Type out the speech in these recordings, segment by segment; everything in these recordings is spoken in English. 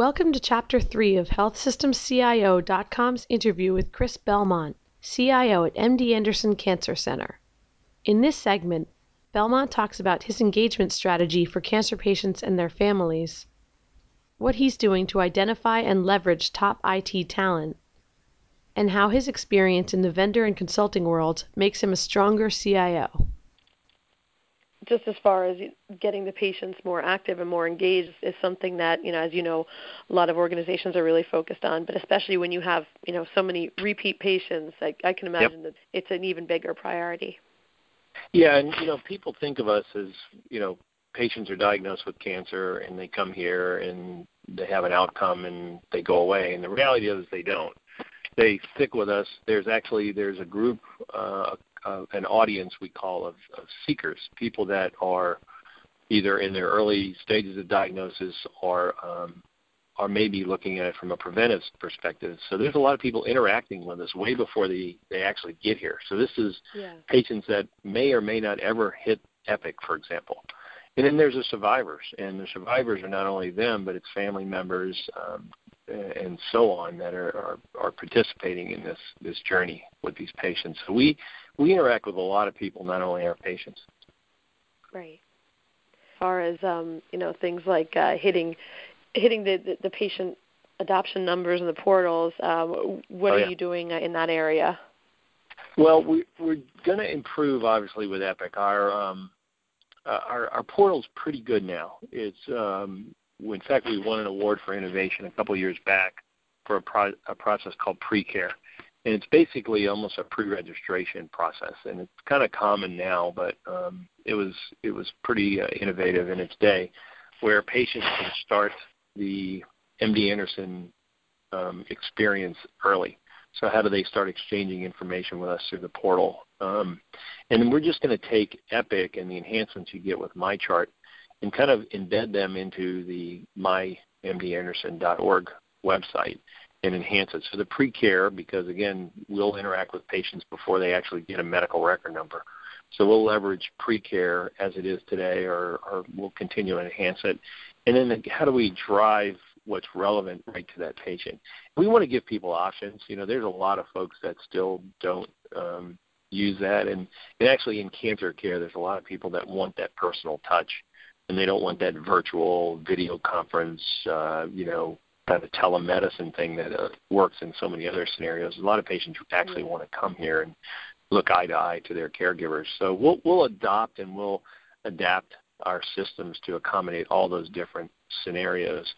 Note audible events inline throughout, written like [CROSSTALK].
Welcome to Chapter 3 of HealthSystemCIO.com's interview with Chris Belmont, CIO at MD Anderson Cancer Center. In this segment, Belmont talks about his engagement strategy for cancer patients and their families, what he's doing to identify and leverage top IT talent, and how his experience in the vendor and consulting world makes him a stronger CIO just as far as getting the patients more active and more engaged is something that you know as you know a lot of organizations are really focused on but especially when you have you know so many repeat patients i, I can imagine yep. that it's an even bigger priority. Yeah and you know people think of us as you know patients are diagnosed with cancer and they come here and they have an outcome and they go away and the reality is they don't. They stick with us. There's actually there's a group uh, uh, an audience we call of, of seekers, people that are either in their early stages of diagnosis or um, are maybe looking at it from a preventive perspective. So there's a lot of people interacting with us way before they, they actually get here. So this is yeah. patients that may or may not ever hit Epic, for example. And then there's the survivors, and the survivors are not only them, but it's family members, um, and so on that are, are, are participating in this this journey with these patients. So we we interact with a lot of people, not only our patients. Right. As far as um, you know, things like uh, hitting hitting the, the, the patient adoption numbers in the portals. Um, what oh, are yeah. you doing uh, in that area? Well, we, we're going to improve, obviously, with Epic. Our um, uh, our, our portal's pretty good now. It's um, in fact, we won an award for innovation a couple years back for a, pro- a process called pre-care. And it's basically almost a pre-registration process, and it's kind of common now, but um, it was it was pretty uh, innovative in its day, where patients can start the MD Anderson um, experience early. So how do they start exchanging information with us through the portal? Um, and we're just going to take Epic and the enhancements you get with MyChart and kind of embed them into the mymdanderson.org website and enhance it. So the pre-care, because again, we'll interact with patients before they actually get a medical record number. So we'll leverage pre-care as it is today, or, or we'll continue to enhance it. And then the, how do we drive what's relevant right to that patient? We want to give people options. You know, there's a lot of folks that still don't um, use that, and, and actually in cancer care, there's a lot of people that want that personal touch and they don't want that virtual video conference, uh, you know, kind of telemedicine thing that uh, works in so many other scenarios. A lot of patients actually want to come here and look eye to eye to their caregivers. So we'll we'll adopt and we'll adapt our systems to accommodate all those different scenarios.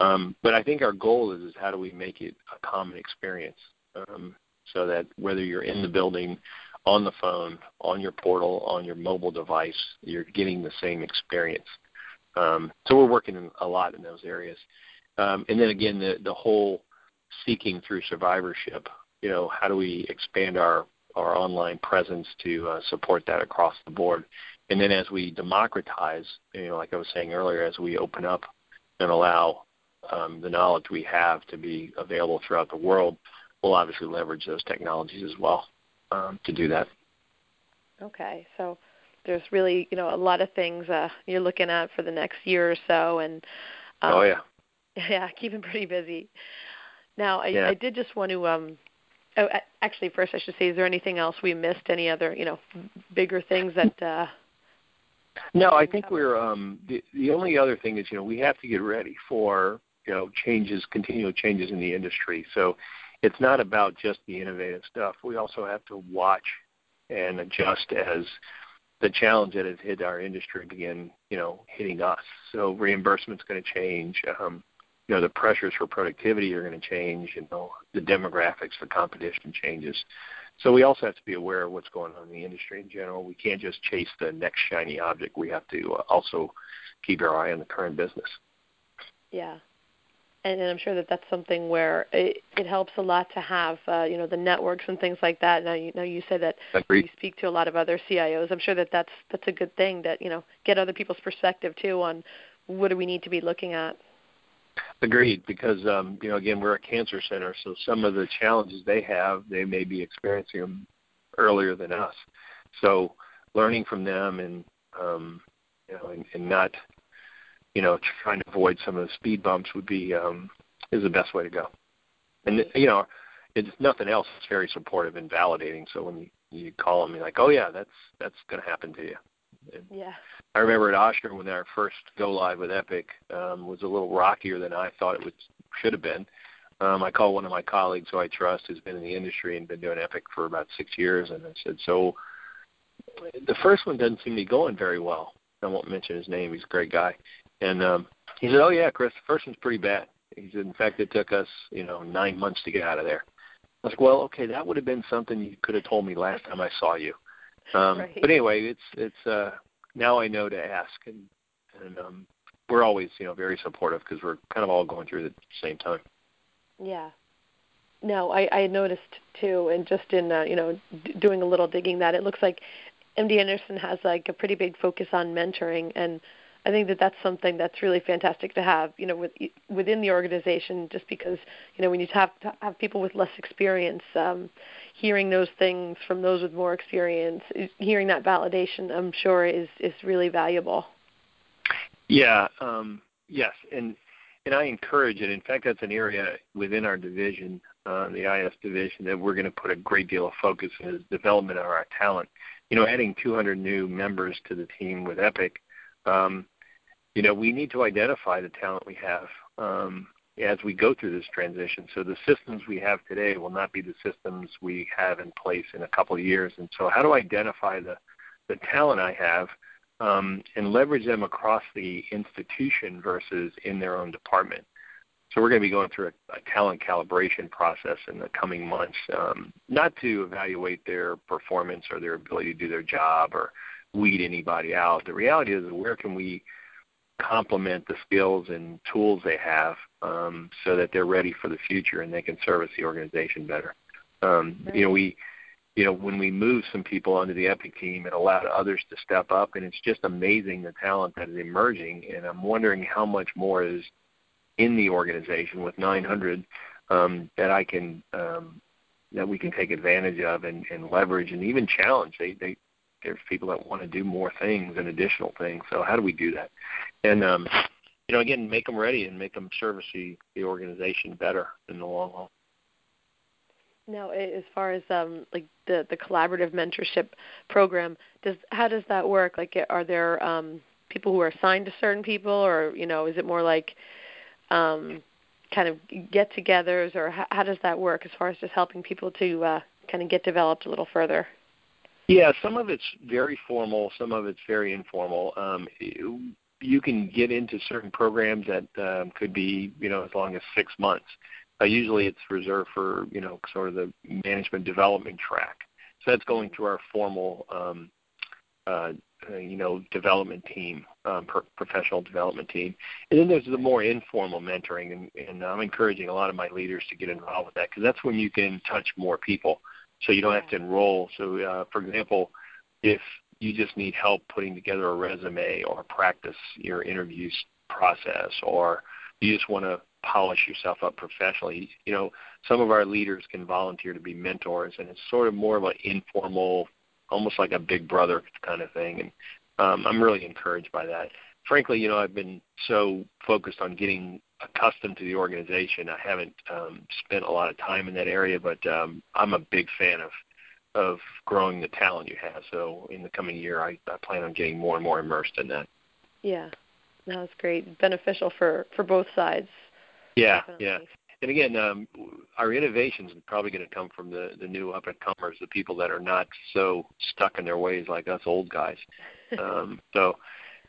Um, but I think our goal is, is how do we make it a common experience um, so that whether you're in the building on the phone, on your portal, on your mobile device, you're getting the same experience. Um, so we're working a lot in those areas. Um, and then again, the, the whole seeking through survivorship, you know, how do we expand our, our online presence to uh, support that across the board? And then as we democratize, you know, like I was saying earlier, as we open up and allow um, the knowledge we have to be available throughout the world, we'll obviously leverage those technologies as well um, to do that. Okay, so there's really you know a lot of things uh, you're looking at for the next year or so, and um, oh yeah, [LAUGHS] yeah, keeping pretty busy. Now I, yeah. I did just want to um, oh, actually first I should say, is there anything else we missed? Any other you know bigger things that? Uh, no, I think we're um, the the only other thing is you know we have to get ready for you know changes, continual changes in the industry. So it's not about just the innovative stuff. We also have to watch and adjust as the challenge that has hit our industry begin, you know, hitting us. So reimbursement's going to change. Um, you know, the pressures for productivity are going to change. You know, the demographics for competition changes. So we also have to be aware of what's going on in the industry in general. We can't just chase the next shiny object. We have to uh, also keep our eye on the current business. Yeah, and, and I'm sure that that's something where it, it helps a lot to have, uh, you know, the networks and things like that. Now, you know, you said that Agreed. you speak to a lot of other CIOs. I'm sure that that's that's a good thing that you know get other people's perspective too on what do we need to be looking at. Agreed, because um, you know, again, we're a cancer center, so some of the challenges they have, they may be experiencing them earlier than us. So, learning from them and um, you know, and, and not you know, trying to avoid some of the speed bumps would be um, is the best way to go. And you know, it's nothing else. It's very supportive and validating. So when you, you call them, you're like, oh yeah, that's that's going to happen to you. Yeah. I remember at Ochsner when our first go live with Epic um, was a little rockier than I thought it would should have been. Um, I called one of my colleagues who I trust, who's been in the industry and been doing Epic for about six years, and I said, so the first one doesn't seem to be going very well. I won't mention his name. He's a great guy. And um, he said, oh yeah, Chris, the first one's pretty bad. He said, in fact, it took us, you know, nine months to get out of there. I was like, well, okay, that would have been something you could have told me last time I saw you. [LAUGHS] Um, right. But anyway, it's it's uh, now I know to ask, and and um, we're always you know very supportive because we're kind of all going through at the same time. Yeah. No, I, I noticed too, and just in uh, you know d- doing a little digging that it looks like MD Anderson has like a pretty big focus on mentoring, and I think that that's something that's really fantastic to have, you know, with, within the organization. Just because you know when you have have people with less experience, um, hearing those things from those with more experience, hearing that validation, I'm sure is is really valuable. Yeah. Um, yes, and and I encourage it. In fact, that's an area within our division, uh, the IS division, that we're going to put a great deal of focus in is development of our talent. You know, adding 200 new members to the team with Epic, um, you know, we need to identify the talent we have um, as we go through this transition. So the systems we have today will not be the systems we have in place in a couple of years. And so, how do I identify the the talent I have um, and leverage them across the institution versus in their own department. So we're going to be going through a, a talent calibration process in the coming months, um, not to evaluate their performance or their ability to do their job or weed anybody out. The reality is, where can we complement the skills and tools they have um, so that they're ready for the future and they can service the organization better. Um, right. You know, we you know, when we moved some people onto the Epic team, it allowed others to step up, and it's just amazing the talent that is emerging. And I'm wondering how much more is in the organization with 900 um, that I can um, that we can take advantage of and, and leverage and even challenge. They, they there's people that want to do more things and additional things. So how do we do that? And um, you know, again, make them ready and make them service the, the organization better in the long haul. Now, as far as um, like the the collaborative mentorship program, does how does that work? Like, are there um, people who are assigned to certain people, or you know, is it more like um, kind of get-togethers, or how, how does that work as far as just helping people to uh, kind of get developed a little further? Yeah, some of it's very formal, some of it's very informal. Um, you can get into certain programs that um, could be, you know, as long as six months. Uh, usually it's reserved for you know sort of the management development track. So that's going through our formal um, uh, uh, you know development team, um, pro- professional development team, and then there's the more informal mentoring, and, and I'm encouraging a lot of my leaders to get involved with that because that's when you can touch more people, so you don't have to enroll. So uh, for example, if you just need help putting together a resume or practice your interviews process, or you just want to polish yourself up professionally. You know, some of our leaders can volunteer to be mentors, and it's sort of more of an informal, almost like a big brother kind of thing. And um, I'm really encouraged by that. Frankly, you know, I've been so focused on getting accustomed to the organization. I haven't um, spent a lot of time in that area, but um, I'm a big fan of of growing the talent you have. So in the coming year, I, I plan on getting more and more immersed in that. Yeah, that was great. Beneficial for for both sides. Yeah, Definitely. yeah. And again, um, our innovations are probably going to come from the the new up and comers, the people that are not so stuck in their ways like us old guys. [LAUGHS] Um, so,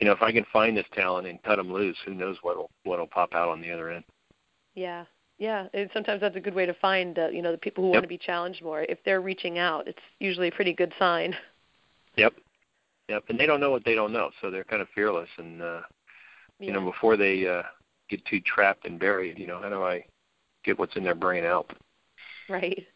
you know, if I can find this talent and cut them loose, who knows what'll what'll pop out on the other end. Yeah, yeah. And sometimes that's a good way to find uh, you know the people who yep. want to be challenged more. If they're reaching out, it's usually a pretty good sign. [LAUGHS] Yep. Yep. And they don't know what they don't know, so they're kind of fearless and uh, you know before they uh, get too trapped and buried. You know, how do I get what's in their brain out? Right.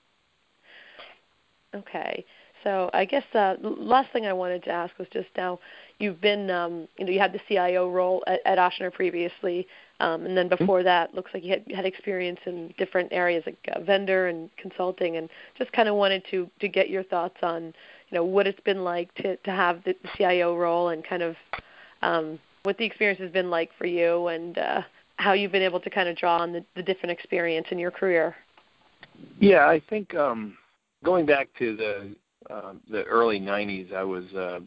Okay. So I guess uh, last thing I wanted to ask was just now you've been um, you know you had the CIO role at, at Ochsner previously, um, and then mm-hmm. before that looks like you had, had experience in different areas like uh, vendor and consulting, and just kind of wanted to to get your thoughts on you know what it's been like to to have the, the CIO role and kind of um, what the experience has been like for you and uh, how you've been able to kind of draw on the, the different experience in your career. Yeah, I think um, going back to the uh, the early '90s, I was uh,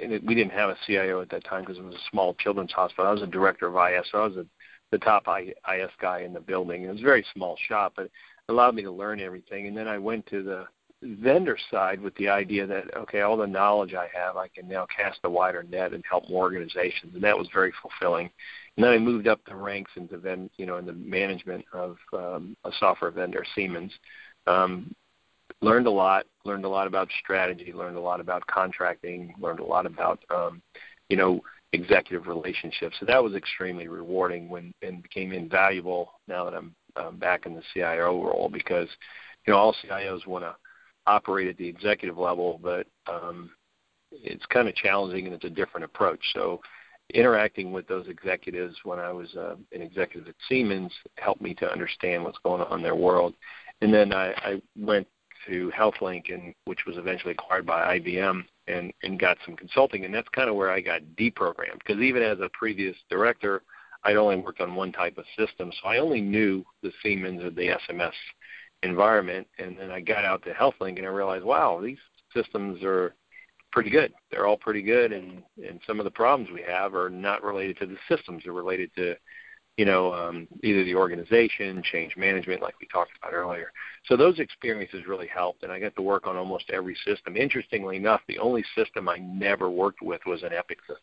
and it, we didn't have a CIO at that time because it was a small children's hospital. I was a director of IS, so I was a, the top IS guy in the building. It was a very small shop, but it allowed me to learn everything. And then I went to the vendor side with the idea that okay, all the knowledge I have, I can now cast a wider net and help more organizations, and that was very fulfilling. And then I moved up the ranks into you know in the management of um, a software vendor, Siemens. Um, learned a lot. Learned a lot about strategy. Learned a lot about contracting. Learned a lot about um, you know executive relationships. So that was extremely rewarding when and became invaluable now that I'm um, back in the CIO role because you know all CIOs want to operate at the executive level, but um, it's kind of challenging and it's a different approach. So interacting with those executives when I was uh, an executive at Siemens helped me to understand what's going on in their world. And then I, I went to HealthLink, and which was eventually acquired by IBM, and and got some consulting, and that's kind of where I got deprogrammed. Because even as a previous director, I'd only worked on one type of system, so I only knew the Siemens or the SMS environment. And then I got out to HealthLink, and I realized, wow, these systems are pretty good. They're all pretty good, and and some of the problems we have are not related to the systems; they're related to you know, um, either the organization, change management, like we talked about earlier. So those experiences really helped, and I got to work on almost every system. Interestingly enough, the only system I never worked with was an Epic system.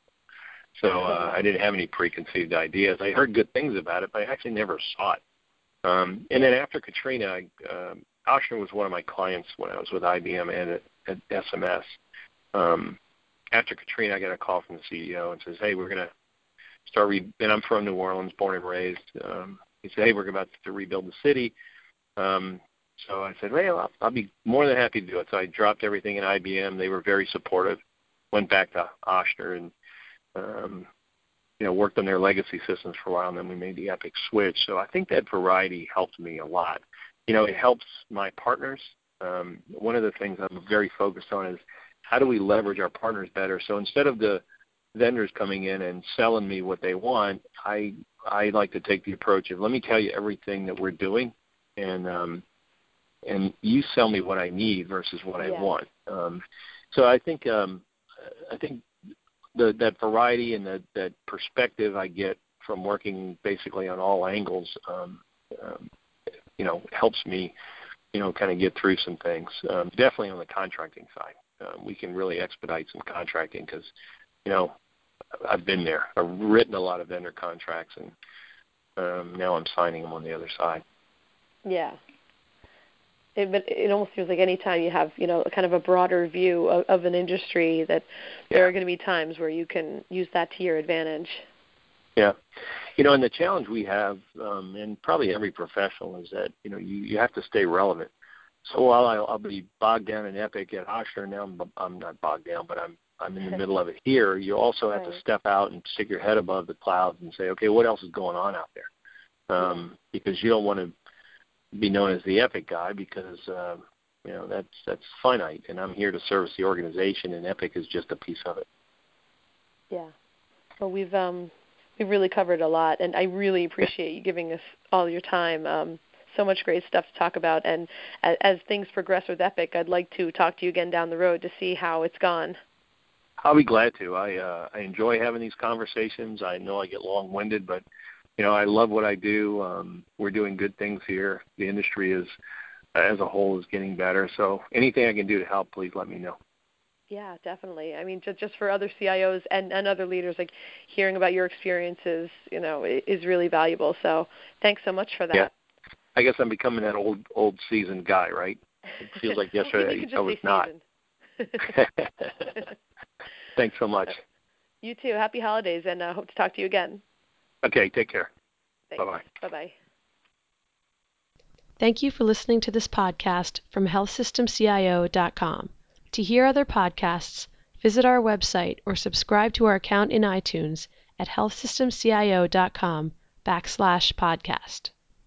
So uh, I didn't have any preconceived ideas. I heard good things about it, but I actually never saw it. Um, and then after Katrina, um, Ochsner was one of my clients when I was with IBM and at, at SMS. Um, after Katrina, I got a call from the CEO and says, "Hey, we're going to start re- and I'm from New Orleans, born and raised. Um, he said, "Hey, we're about to rebuild the city." Um, so I said, "Well, I'll, I'll be more than happy to do it." So I dropped everything in IBM. They were very supportive. Went back to Ochsner and um, you know worked on their legacy systems for a while, and then we made the Epic switch. So I think that variety helped me a lot. You know, it helps my partners. Um, one of the things I'm very focused on is how do we leverage our partners better. So instead of the vendors coming in and selling me what they want, I I like to take the approach of let me tell you everything that we're doing, and um, and you sell me what I need versus what yeah. I want. Um, so I think um, I think the, that variety and that that perspective I get from working basically on all angles, um, um, you know, helps me, you know, kind of get through some things. Um, definitely on the contracting side, um, we can really expedite some contracting because, you know, I've been there. I've written a lot of vendor contracts, and um, now I'm signing them on the other side. Yeah. It, but it almost seems like any time you have, you know, kind of a broader view of, of an industry, that yeah. there are going to be times where you can use that to your advantage. Yeah, you know, and the challenge we have, um, and probably every professional, is that you know you you have to stay relevant. So while I'll, I'll be bogged down in Epic at Ochsner now, I'm, I'm not bogged down, but I'm I'm in the middle of it here, you also have right. to step out and stick your head above the clouds and say, okay, what else is going on out there? Um, because you don't want to be known as the epic guy because uh, you know that's that's finite, and I'm here to service the organization, and epic is just a piece of it. Yeah. Well, we've um, we've really covered a lot, and I really appreciate you giving us all your time. Um, so much great stuff to talk about, and as, as things progress with Epic, I'd like to talk to you again down the road to see how it's gone. I'll be glad to. I uh, I enjoy having these conversations. I know I get long winded, but you know I love what I do. Um, we're doing good things here. The industry is, as a whole, is getting better. So anything I can do to help, please let me know. Yeah, definitely. I mean, just just for other CIOs and and other leaders, like hearing about your experiences, you know, is really valuable. So thanks so much for that. Yeah. I guess I'm becoming that old old seasoned guy, right? It feels like [LAUGHS] yesterday I was not. [LAUGHS] [LAUGHS] Thanks so much. You too. Happy holidays, and uh, hope to talk to you again. Okay, take care. Bye bye. Bye bye. Thank you for listening to this podcast from healthsystemcio.com. To hear other podcasts, visit our website or subscribe to our account in iTunes at healthsystemcio.com backslash podcast.